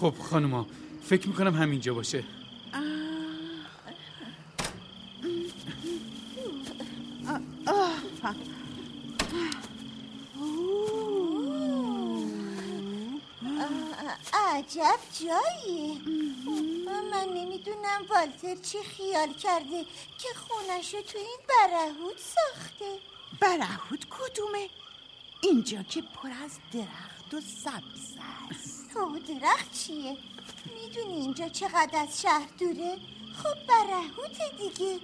خب خانوما فکر می‌کنم همینجا باشه. عجب جایی. من نمی‌دونم والتر چی خیال کرده که خونشو تو این برهود ساخته. برهود کدومه؟ اینجا که پر از درخت و سبز است. درخت چیه؟ می‌دونی اینجا چقدر از شهر دوره؟ خب برهوت دیگه.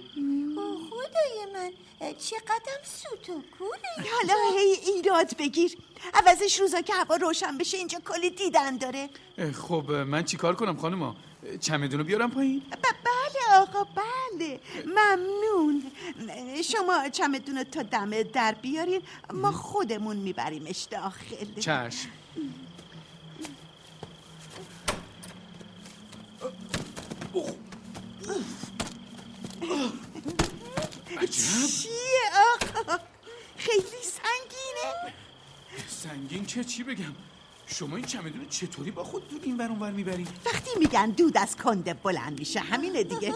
او خدای من چقدر سوت و کوره حالا هی ایراد بگیر. عوضش روزا که هوا روشن بشه اینجا کلی دیدن داره. خب من چیکار کنم خانوما؟ چمدونو بیارم پایین؟ ب- بله آقا بله. ممنون. شما چمدون رو تا دم در بیارین. ما خودمون میبریمش داخل. چشم عجب چیه آقا خیلی سنگینه. سنگین که چی بگم؟ شما این چمدون رو چطوری با خود دور این ور اون ور می‌بری؟ وقتی میگن دود از کنده بلند میشه همینه دیگه.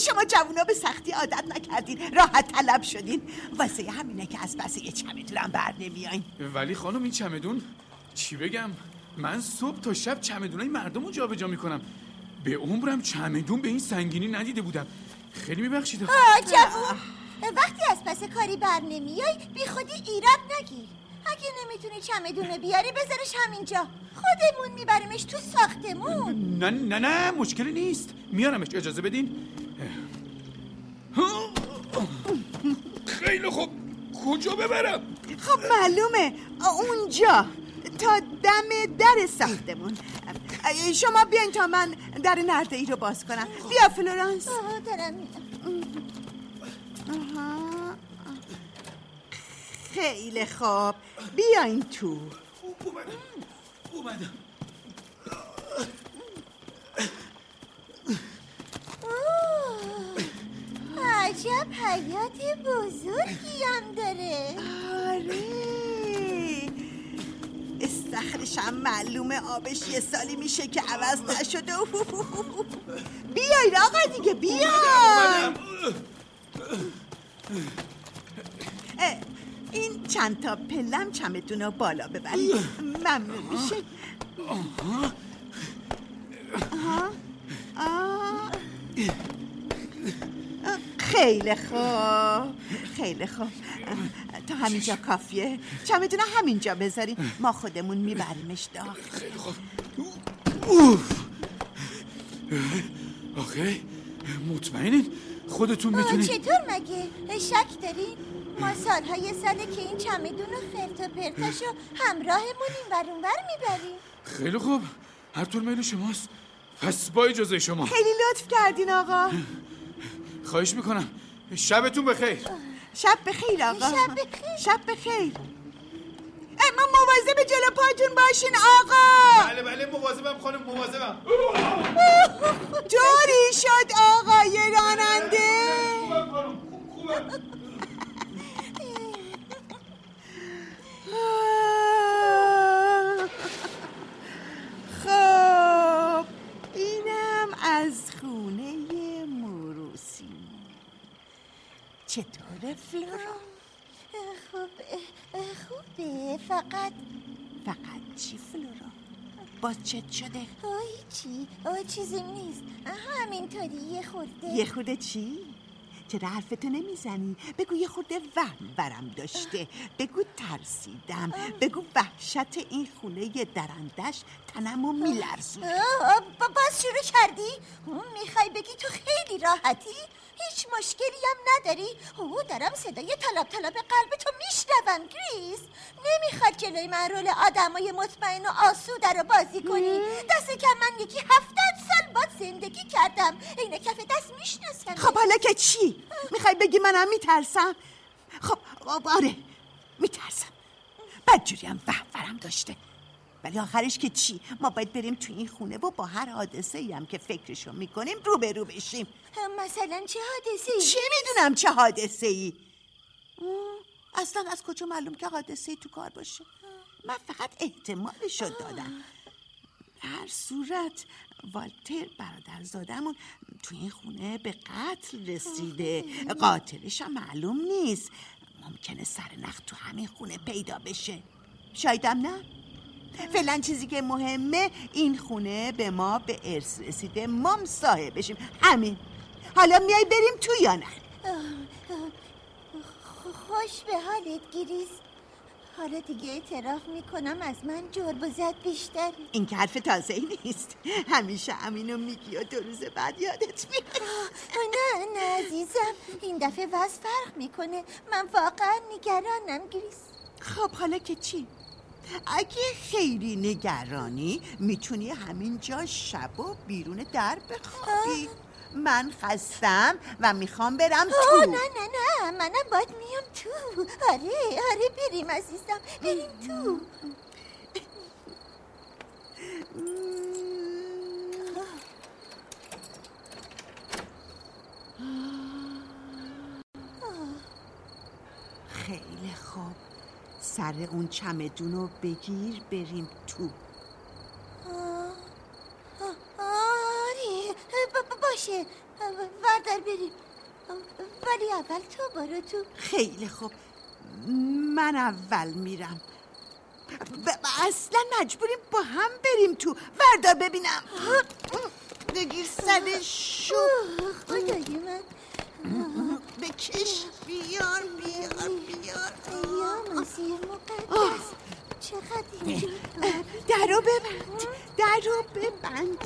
شما جوونا به سختی عادت نکردین راحت طلب شدین. واسه همینه که از پس یه چمدونم بر نمیاین. ولی خانم این چمدون چی بگم؟ من صبح تا شب چمدونای مردم رو جابجا می‌کنم. به عمرم چمدون به این سنگینی ندیده بودم. خیلی میبخشید. آه جوون. وقتی از پس کاری بر نمیای بی خودی ایراد نگیر. اگه نمی‌تونی چمدونه بیاری بذارش همینجا. خودمون میبریمش تو ساختمون. نه نه نه مشکلی نیست. میارمش اجازه بدین. خیلی خوب. کجا ببرم؟ خب معلومه. اونجا. تا دم در ساختمون. شما بیاین تا من در نرده ای رو باز کنم. بیا فلورانس. آه، دارم. آها. خیلی خوب. بیاین تو. اومدم. اومدم عجب حیات بزرگی هم داره. آره. استخرشم معلومه آبش یه سالی میشه که عوض نشده. بیاین آقا دیگه بیاین. این چند تا پلم چمتون رو بالا ببرید. ممنون میشه. خیلی خوب. خیلی خوب. تا همینجا کافیه؟ چمدون همینجا بذاریم ما خودمون میبریمش داخل. خیلی خوب اوف آخه مطمئنین خودتون آه، می‌تونید چطور مگه؟ شک دارین؟ ما سالهای ساله که این چمدون و خرت و پرتاشو همراهمون این ور اون ور می‌بریم. خیلی خوب. هر طور میل شماست. پس با اجازه شما. خیلی لطف کردین آقا. خواهش می‌کنم. شبتون بخیر. شب بخیر آقا. شب بخیر. شب بخیر. اما مواظب جلو پاتون باشین آقا. بله بله مواظبم خانم مواظبم. جوری شد آقای راننده. آه. خب اینم از خونه موروسی چطوره فلورا؟ خوب خوبه فقط فقط چی فلورا؟ باز چت شده؟ آه چی آه چیزی نیست همینطوری یه خورده یه خورده چی؟ چرا حرفتو نمی‌زنی؟ بگو یه خورده وهم برم داشته بگو ترسیدم بگو وحشت این خونه درندش تنمو میلرزون آه، با- باز شروع کردی؟ می‌خوای بگی تو خیلی راحتی؟ هیچ مشکلی هم نداری؟ او دارم صدای طلب طلب قلب تو میشنوم گریس نمی‌خواد جلوی من رول آدمای مطمئن و آسوده رو بازی کنی دست کم من یکی هفتاد سال باد زندگی کردم. عین کف دست می‌شناسم خب حالا که چی؟ می‌خوای بگی منم میترسم؟ خب آره میترسم. بدجوری هم وهم برم داشته. ولی آخرش که چی؟ ما باید بریم تو این خونه و با هر حادثه ای هم که فکرشو می‌کنیم رو به رو بشیم. مثلا چه حادثه چی می‌دونم چه حادثه ای اصلا از کجا معلوم که حادثه ای تو کار باشه؟ من فقط احتمالشو دادم. هر صورت. والتر برادرزادمون تو این خونه به قتل رسیده. قاتلش هم معلوم نیست. ممکنه سرنخ تو همین خونه پیدا بشه. شایدم نه. فعلا چیزی که مهمه این خونه به ما به ارث رسیده. مام صاحبشیم همین. حالا میای بریم تو یا نه؟ خوش به حالت گریز حالا دیگه اعتراف می‌کنم از من جرب و زد بیشتر. این که حرف تازه ای نیست. همیشه همینو میگی و دو روز بعد یادت میاد. نه نه عزیزم. این دفعه وز فرق می‌کنه. من واقعا نگرانم گریز خب حالا که چی؟ اگه خیلی نگرانی می‌تونی همینجا شب و بیرون در بخوابی. من خستم و می‌خوام برم تو. نه نه نه منم باید میام تو. آره آره بریم عزیزم بریم تو. خیلی خوب. سر اون چمدون رو بگیر بریم تو آره باشه وردار بریم ولی اول تو برو تو. خیلی خوب. من اول میرم. اصلا مجبوریم با هم بریم تو. وردار ببینم. بگیر سر شو. خدای من. بکش. بیار بیار بیار. یا مسیح مقدس. چقدر اینجور درو ببند. درو ببند.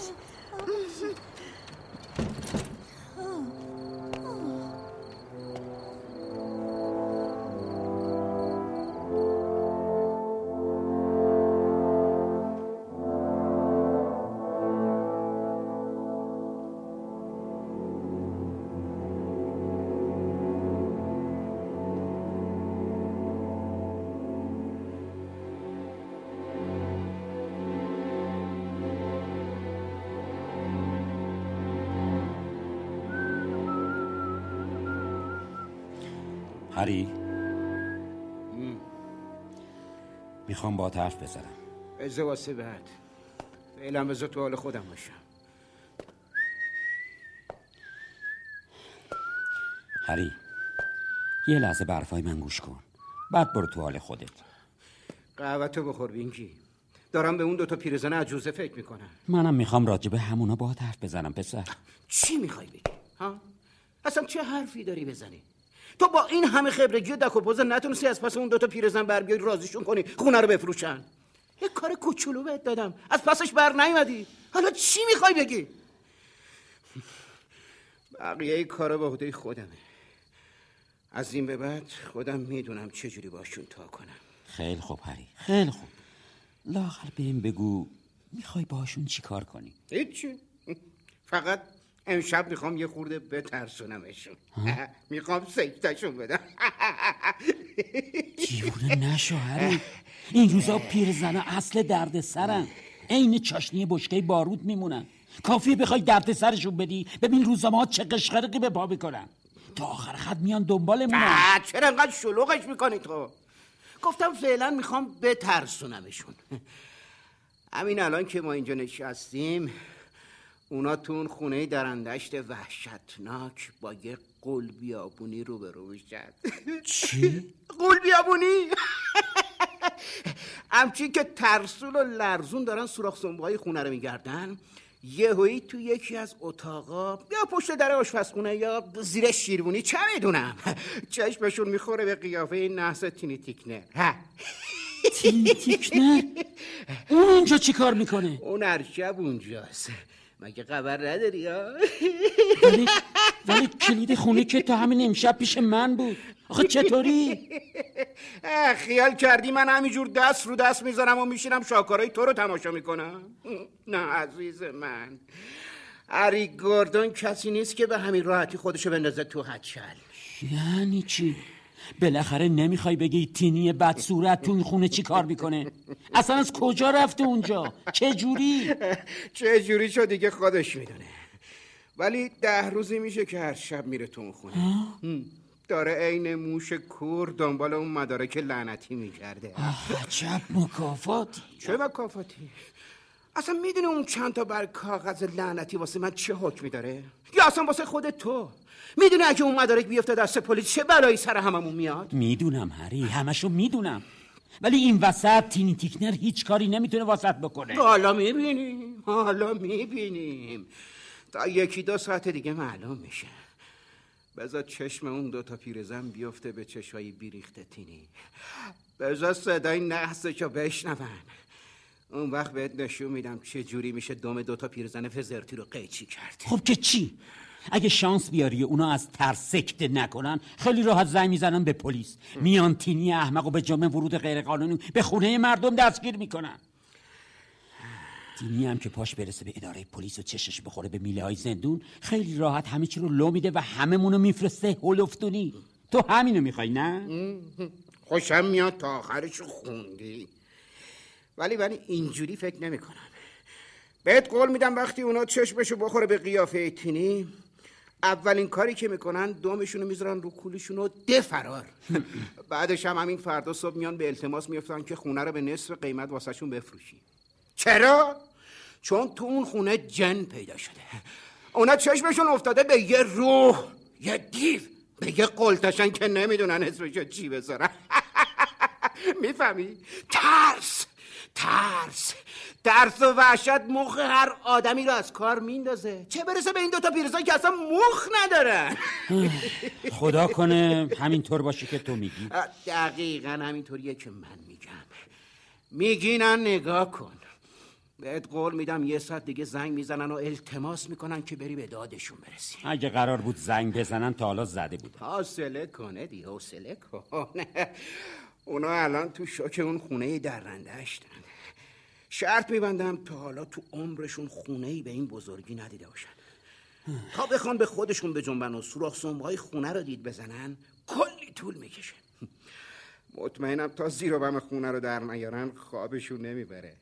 هری می‌خوام با حرف بزنم. بذار واسه بعد. فعلا بذار تو حال خودم باشم. هری یه لحظه برفای من گوش کن. بعد برو تو حال خودت. قهوتو بخور بینکی. دارم به اون دوتا پیرزن عجوزه فکر می‌کنم. منم می‌خوام راجبه همونا با حرف بزنم پسر. چی می‌خوای بگی؟ ها؟ اصلا چه حرفی داری بزنی؟ تو با این همه خبرگی و دک و پوزه نتونستی از پس اون دوتا پیرزن بر بیای رازیشون کنی خونه رو بفروشن. یه کار کوچولو بهت دادم. از پسش بر نیومدی. حالا چی می‌خوای بگی؟ بقیه کارا به عهده خودمه. از این به بعد خودم می‌دونم چجوری باشون تا کنم. خیلی خوب هری. خیلی خوب. لاغر بهم بگو می‌خوای باشون چی کار کنی؟ هیچی. فقط امشب می‌خوام یه خورده بترسونمشون. می‌خوام سکتشون بدم. دیوونه نشو هری؟ این روزا پیرزن اصل درد سرن عین چاشنی بشکه بارود میمونن. کافیه بخوای درد سرشون بدی؟ ببین روزا چه قشقرقی به پا می‌کنن. تا آخر خط میان دنبالمونن. آه، چرا انقدر شلوغش می‌کنی تو؟ گفتم فعلا می‌خوام بترسونمشون. همین الان که ما اینجا نشستیم اونا تو اون خونه درندشت وحشتناک با یه قول بیابونی روبرو میشن چی؟ قول بیابونی همچین که ترسون و لرزون دارن سوراخ سنبه خونه رو میگردن یهویی تو یکی از اتاقا یا پشت در آشپزخونه یا زیر شیروانی چه می‌دونم چشمشون می‌خوره به قیافه نحس تینی تیکنر ها. تینی تیکنر اون اینجا چی کار می‌کنه؟ اون هر شب اونجاست مگه خبر نداری ها؟ ولی ولی کلید خونه که تا همین امشب پیش من بود. آخه چطوری؟ خیال کردی من همینجور دست رو دست می‌ذارم و میشینم شاکارای تو رو تماشا می‌کنم؟ نه عزیز من. هری گوردون کسی نیست که به همین راحتی خودشو بندازه تو هچل یعنی چی؟ بالاخره نمی‌خوای بگی تینی بد صورت تو این خونه چی کار می‌کنه؟ اصلا از کجا رفته اونجا؟ چه جوری؟ چه جوری شد دیگه خودش می‌دونه ولی ده روزی میشه که هر شب میره تو اون خونه. داره عین موش کور دنبال اون مدارک لعنتی میگرده عجب مکافاتی چه مکافاتی اصلا می‌دونی اون چند تا بر کاغذ لعنتی واسه من چه حکمی داره؟ یا اصلا واسه خود تو؟ می‌دونی اگه اون مدارک بیفته دست پلیس چه بلایی سر هممون میاد؟ می‌دونم هری. همشو می‌دونم. ولی این وسط تینی تیکنر هیچ کاری نمی‌تونه واسط بکنه. حالا می‌بینیم. حالا می‌بینیم. تا یکی دو ساعت دیگه معلوم میشه. بذار چشم اون دو تا پیرزن بیفته به چشای بیریخته تینی بذار صدای نحسشو بشنون. اون وقت بهت نشون میدم چه جوری میشه دم دو تا پیرزن فزرتی رو قیچی کرد. خب که چی؟ اگه شانس بیاری اونا از ترس سکته نکنن خیلی راحت زنگ می‌زنن به پلیس. میان تینی احمق و به جمع ورود غیرقانونی به خونه مردم دستگیر می‌کنن. تینی هم که پاش برسه به اداره پلیس و چشش بخوره به میله های زندون خیلی راحت همه چی رو لو میده و هممونو میفرسته هلفتونی تو همینو می‌خوای نه؟ خوشم میاد تا آخرش خوندی. ولی ولی اینجوری فکر نمی کنم بهت قول میدم وقتی اونا چشمشو بخوره به قیافه تینی اولین کاری که می‌کنن دومشونو می‌ذارن رو کولشون و ده فرار بعدش هم همین فردا صبح میان به التماس میفتن که خونه رو به نصف قیمت واسهشون بفروشی. چرا؟ چون تو اون خونه جن پیدا شده. اونا چشمشون افتاده به یه روح یه دیو به یه قلتشن که نمی‌دونن اسمشو چی بذارن. می‌فهمی؟ ترس! ترس. ترس و وحشت مخ هر آدمی رو از کار میندازه. چه برسه به این دوتا پیرزن که اصلا مخ ندارن خدا کنه همینطور باشه که تو میگی. دقیقا همینطوریه که من میگم. میگینن نگاه کن. بهت قول میدم یه ساعت دیگه زنگ می‌زنن و التماس می‌کنن که بری به دادشون برسی. اگه قرار بود زنگ بزنن تا حالا زده بود. حوصله کنه دی حوصله کن. اونا الان تو شوک اون خونه درنده اشتن شرط میبندم تا حالا تو عمرشون خونه ای به این بزرگی ندیده باشن. تا بخوان به خودشون به جنبن و سوراخ سنبهای خونه رو دید بزنن کلی طول می‌کشه. مطمئنم تا زیر و بم خونه رو در نیارن خوابشون نمی‌بره.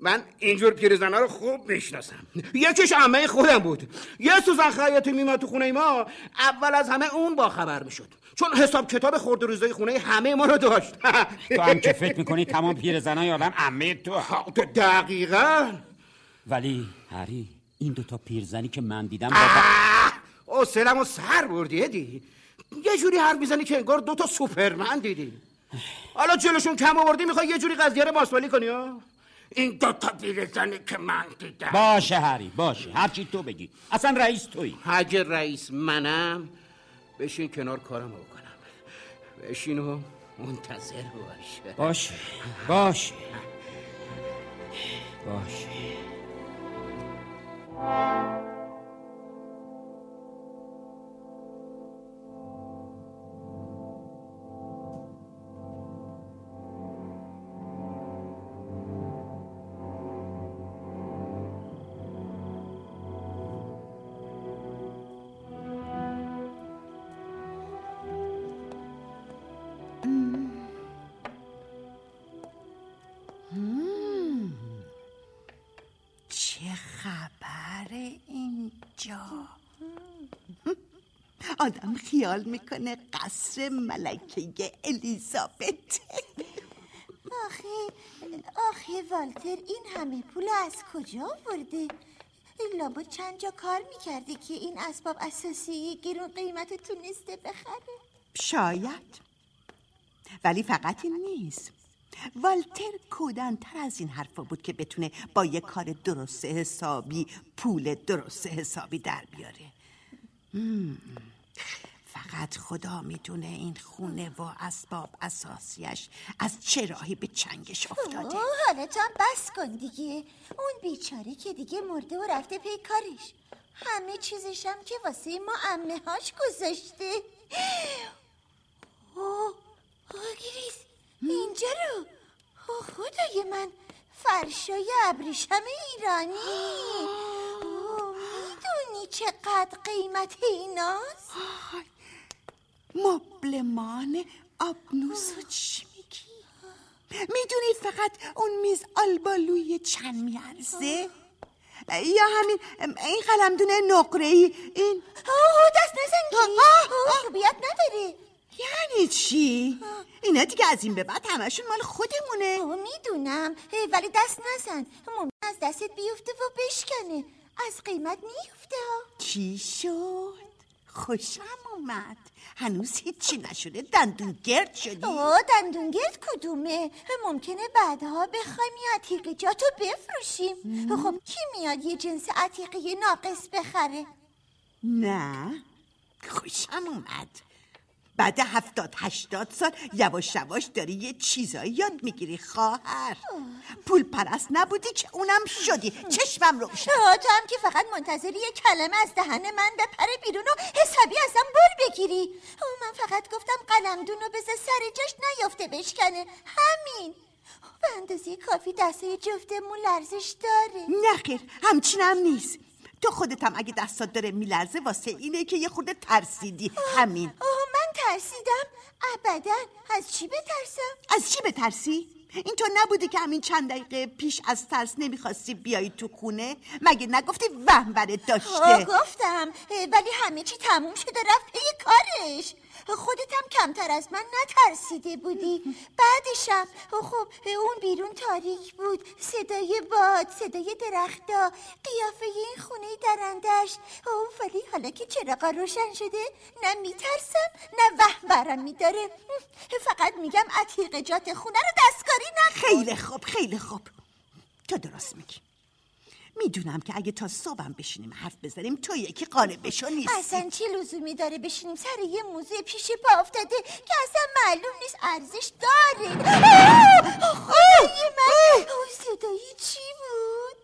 من اینجور پیرزنها رو خوب می‌شناسم. یکیش عمه خودم بود. یه سوزن خیاطی میمد تو خونه ما اول از همه اون با خبر می‌شد. چون حساب کتاب خورد روزای خونه همه ما رو داشت. تو هم که فکر می‌کنی تمام پیرزنای آدم عمه تو دقیقا. ولی هری این دوتا پیرزنی که من دیدم با او سلم و سر بردی دی یه جوری حرف می‌زنی که انگار دوتا سوپرمن دیدی. حالا جلوشون کم آوردی می‌خوای یه جوری قضیه رو باسمالی کنی ها این دوتا پیرزنی که من دیدم. باشه هری باشه. هرچی تو بگی. اصلا رئیس تویی. اگه رئیس منم. بشین کنار کارم بکنم. بشین و منتظر باش باشه. باشه. باشه. آدم خیال می‌کنه قصر ملکه الیزابت. آخه آخه والتر این همه پول از کجا برده لابا چند جا کار می‌کرده که این اسباب اساسی گرون قیمت تونسته بخره. شاید. ولی فقط این نیست. والتر کودنتر از این حرفا بود که بتونه با یه کار درست حسابی پول درست حسابی در بیاره. فقط خدا می‌دونه این خونه و اسباب اساسیش از چه راهی به چنگش افتاده. اوه حالا تو هم بس کن دیگه. اون بیچاره که دیگه مرده و رفته پی کارش. همه چیزش هم که واسه ما امه هاش گذاشته. اوه گریز اینجا رو. اوه خدای من فرشای ابریشم ایرانی. چقدر قیمت ایناست؟ مبلمان آبنوس رو چی میگی؟ می‌دونی فقط اون میز آلبالوی چند میارزه؟ یا همین این قلمدون نقره ای این؟ اوه دست نزن آه، آه، آه. خوبیت نداره. یعنی چی؟ اینا دیگه از این به بعد همشون مال خودمونه. می‌دونم. ولی دست نزن. ممکن از دستت بیفته و بشکنه. از قیمت میفته چی شد؟ خوشم اومد. هنوز هیچی نشده. دندون گرد شدی؟ آه دندونگرد کدومه؟ ممکنه بعدها بخوایم یه عتیقه جاتو بفروشیم. خب کی میاد یه جنس عتیقه ناقص بخره؟ نه. خوشم اومد. بعد هفتاد هشتاد سال یواش یواش داری یه چیزایی یاد می‌گیری خواهر. پول پرست نبودی که اونم شدی. چشمم روشن. آه، تو هم که فقط منتظری یه کلمه از دهن من بپره بیرون و حسابی ازم بر بگیری. آه، من فقط گفتم قلمدون رو بذار سر جاش نیافته بشکنه. همین. به اندازه کافی دسته جفتمون لرزش داره. نخیر همچینم نیست. تو خودت هم اگه دستات داره میلرزه واسه اینه که یه خورده ترسیدی. همین. آه من ترسیدم. ابدا. از چی بترسم؟ از چی بترسی؟ این تو نبوده که همین چند دقیقه پیش از ترس نمی‌خواستی بیایی تو خونه؟ مگه نگفتی وهم برت داشته گفتم. ولی همه چی تموم شده رفت پی کارش. خودت هم کمتر از من نترسیده بودی. بعدشم خب اون بیرون تاریک بود. صدای باد صدای درختا قیافه این خونه درندش. اوه ولی حالا که چراغا روشن شده نه میترسم نه وهم برم میداره. فقط میگم عتیق جات خونه رو دستکاری نکن. خیلی خوب خیلی خوب. تو درست میگی. می‌دونم که اگه تا صبحم بشینیم حرف بزنیم تو یکی قانع بشو نیستی اصلا چی لزومی داره بشینیم سر یه موضوع پیش پا افتاده که اصلا معلوم نیست ارزش داره! خدای من آه، صدایی چی بود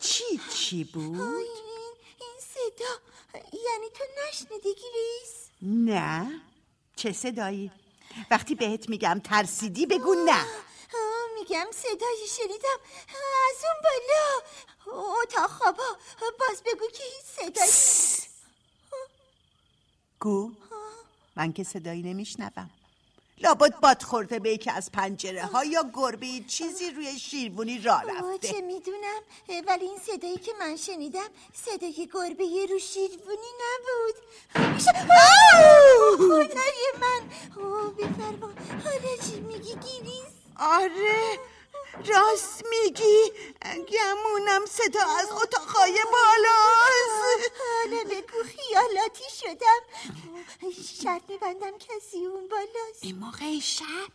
چی چی بود؟ این, این صدا یعنی تو نشنیدی گریس نه چه صدایی؟ وقتی بهت میگم ترسیدی بگو نه میگم صدایی شنیدم. از اون بالا. اتاق خوابا. باز بگو که هیچ صدایی گو من که صدایی نمیشنوم. لابد باد خورده به یکی از پنجره ها یا گربه چیزی روی شیروونی راه آه، رفته. چه می‌دونم. ولی این صدایی که من شنیدم صدای گربه رو شیروونی نبود! خدای من. اوه بفرما حالا چی میگی؟ گیریز آره راست میگی گمونم صدا از اتاقهای بالاست حالا بگو خیالاتی شدم شرط میبندم کسی اون بالاست این موقع شب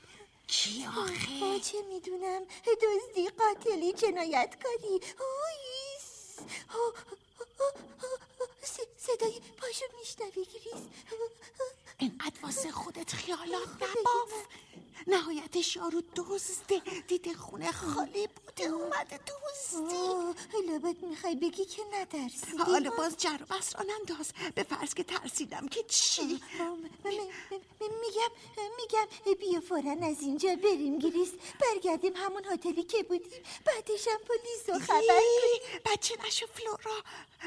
کی آخه چه می‌دونم دزدی قاتلی جنایتکاری اویس صدای پاشو میشنوی گریز اینقدر واسه خودت خیالات نباف. نهایتش یارو دزده. دیده خونه خالی بوده اومده آه، لابد می‌خوای بگی که نترسیدی حالا باز جر و راه ننداز. به فرض که ترسیدم که چی؟ میگم میگم بیا فورا از اینجا بریم گریس برگردیم همون هتلی که بودیم. بعدش هم پلیس رو خبر بچه نشو فلورا.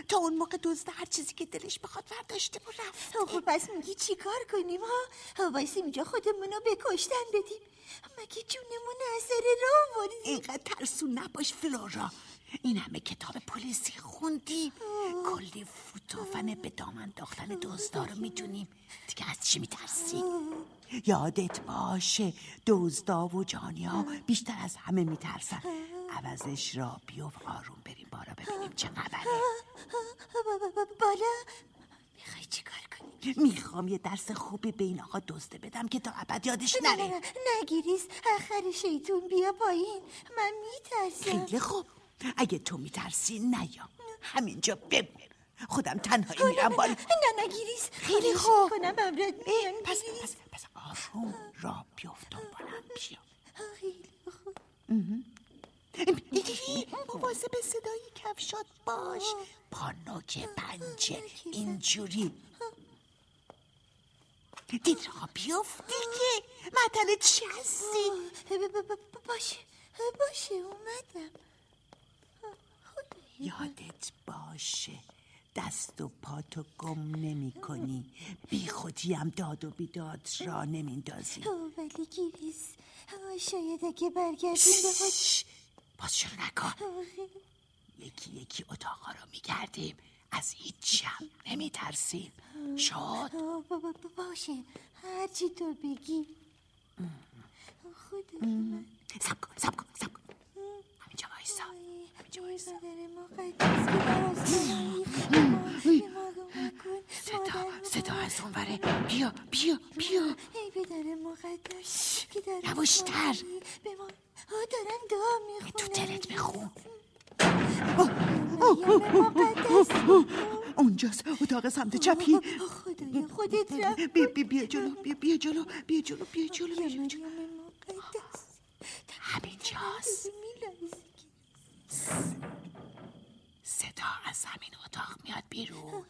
تا اون موقع دزده هر چیزی که دلش بخواد ورداشته و رفت خب پس میگی چی کار کنیم ها؟ وایسیم اینجا خودمون رو به کشتن بدیم. مگه جونمون از سر راه آوردیم اینقدر ترسو نباش فلورا. این همه کتاب پلیسی خوندیم کلی فوتوفن به دام انداختن دزدا رو می‌دونیم. دیگه از چی میترسی؟ یادت باشه دزدا و جانیا بیشتر از همه میترسن. عوضش را بیفت آروم بریم بالا ببینیم چه خبره. بالا. می‌خوای چی کار کنیم می‌خوام یه درس خوبی به این آقا دزده بدم که تا ابد یادش نه نه نره نه نگیریس. آخر شیطون بیا پایین. من میترسم. خیلی خوب. اگه تو میترسی نیا. همینجا بمون. خودم تنهایی میرم بالا. نه نگیریس. خیلی خوب. کنم امرت میام پس. پس پس. آروم را بیفت دنبالم بیا. خیلی خوب. مواظب صدای کفشات باش. با نوک پنجه. اینجوری. دید را بیفت دیگه معطل چی هستی؟ باشه باشه اومدم. یادت باشه دست و پاتو گم نمی کنی. بی خودی هم داد و بیداد را نمیندازی. ولی گریس آه، شاید اگه برگردیم به باز شروع نکن. یکی یکی اتاقا رو میگردیم. از هیچی هم شد با- با- با- باشه. هرچی تو بگی. خدا من سب کن سب کن سب کن. همینجا وایسا همینجا وایسا. صدا صدا از اون وره بیا بیا. بیا ای پدر مقدس یواشتر. به ما دارم دعا می‌خونم تو دلت بخون. اونجاست اتاق سمت چپی خدای خودت را بیا بیا بیا جلو بیا بیا جلو بیا جلو بیا جلو بیا جلو همینجاست میلرزی صدا از همین اتاق میاد بیرون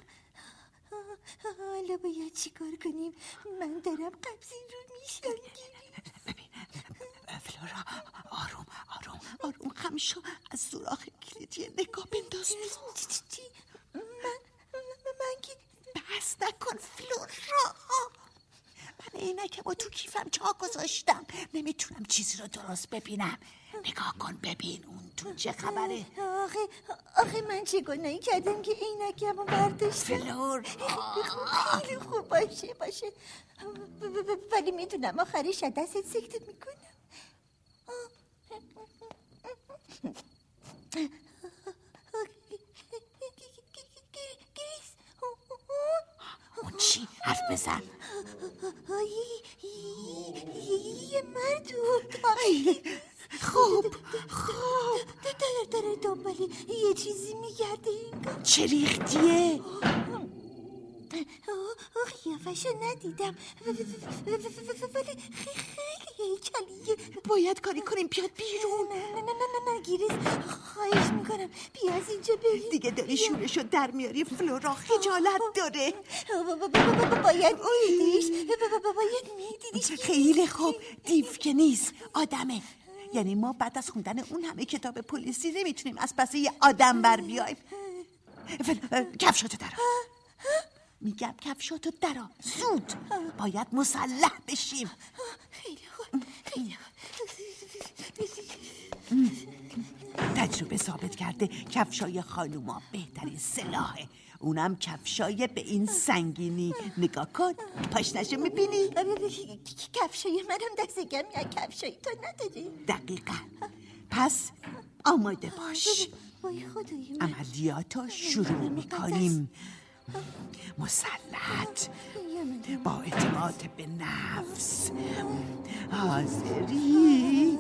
حالا باید چیکار کنیم من دارم قبضی رو میشم ببین فلورا آروم آروم شو از سوراخ کلیدی نگاه بنداز. چی من من- من که بس نکن فلورا. من عینکم و تو کیفم جا گذاشتم. نمی‌تونم چیزی رو درست ببینم. نگاه کن ببین اون تو چه خبره. آخه آخه من چه گناهی کردم که عینکم رو برداشتم؟ فلور خیلی خوب باشه باشه. ولی می‌دونم آخرش از دستت سکتت می‌کنم اون چی؟ حرف بزن. یه مرد خوب خوب داره داره یه چیزی میگرده انگار چه ریختیه؟ قیافشو ندیدم. ولی خیلی هیکلیه باید کاری کنیم بیاد بیرون. نه نه نه نه نه گیریز خواهش می‌کنم. بیا از اینجا بریم. دیگه داری شورشو در میاری فلورا خجالت داره. باید میدیدیش. باید میدیدیش. خیلی خوب. دیو که نیست. آدمه. یعنی ما بعد از خوندن اون همه کتاب پلیسی نمی‌تونیم از پس یه آدم بر بیایم. کفشاتو درا میگم کفشاتو درا زود. باید مسلح بشیم. خیلی خوب خیلی تجربه ثابت کرده کفشای خانوما بهترین سلاحه. اونم کفشای به این سنگینی. نگاه کن پاشنشو می‌بینی؟ کفشای منم دست گرمی از کفشای تو نداری؟ دقیقا. پس آماده باش. عملیاتو شروع می‌کنیم. مسلط با اعتماد به نفس. حاضری؟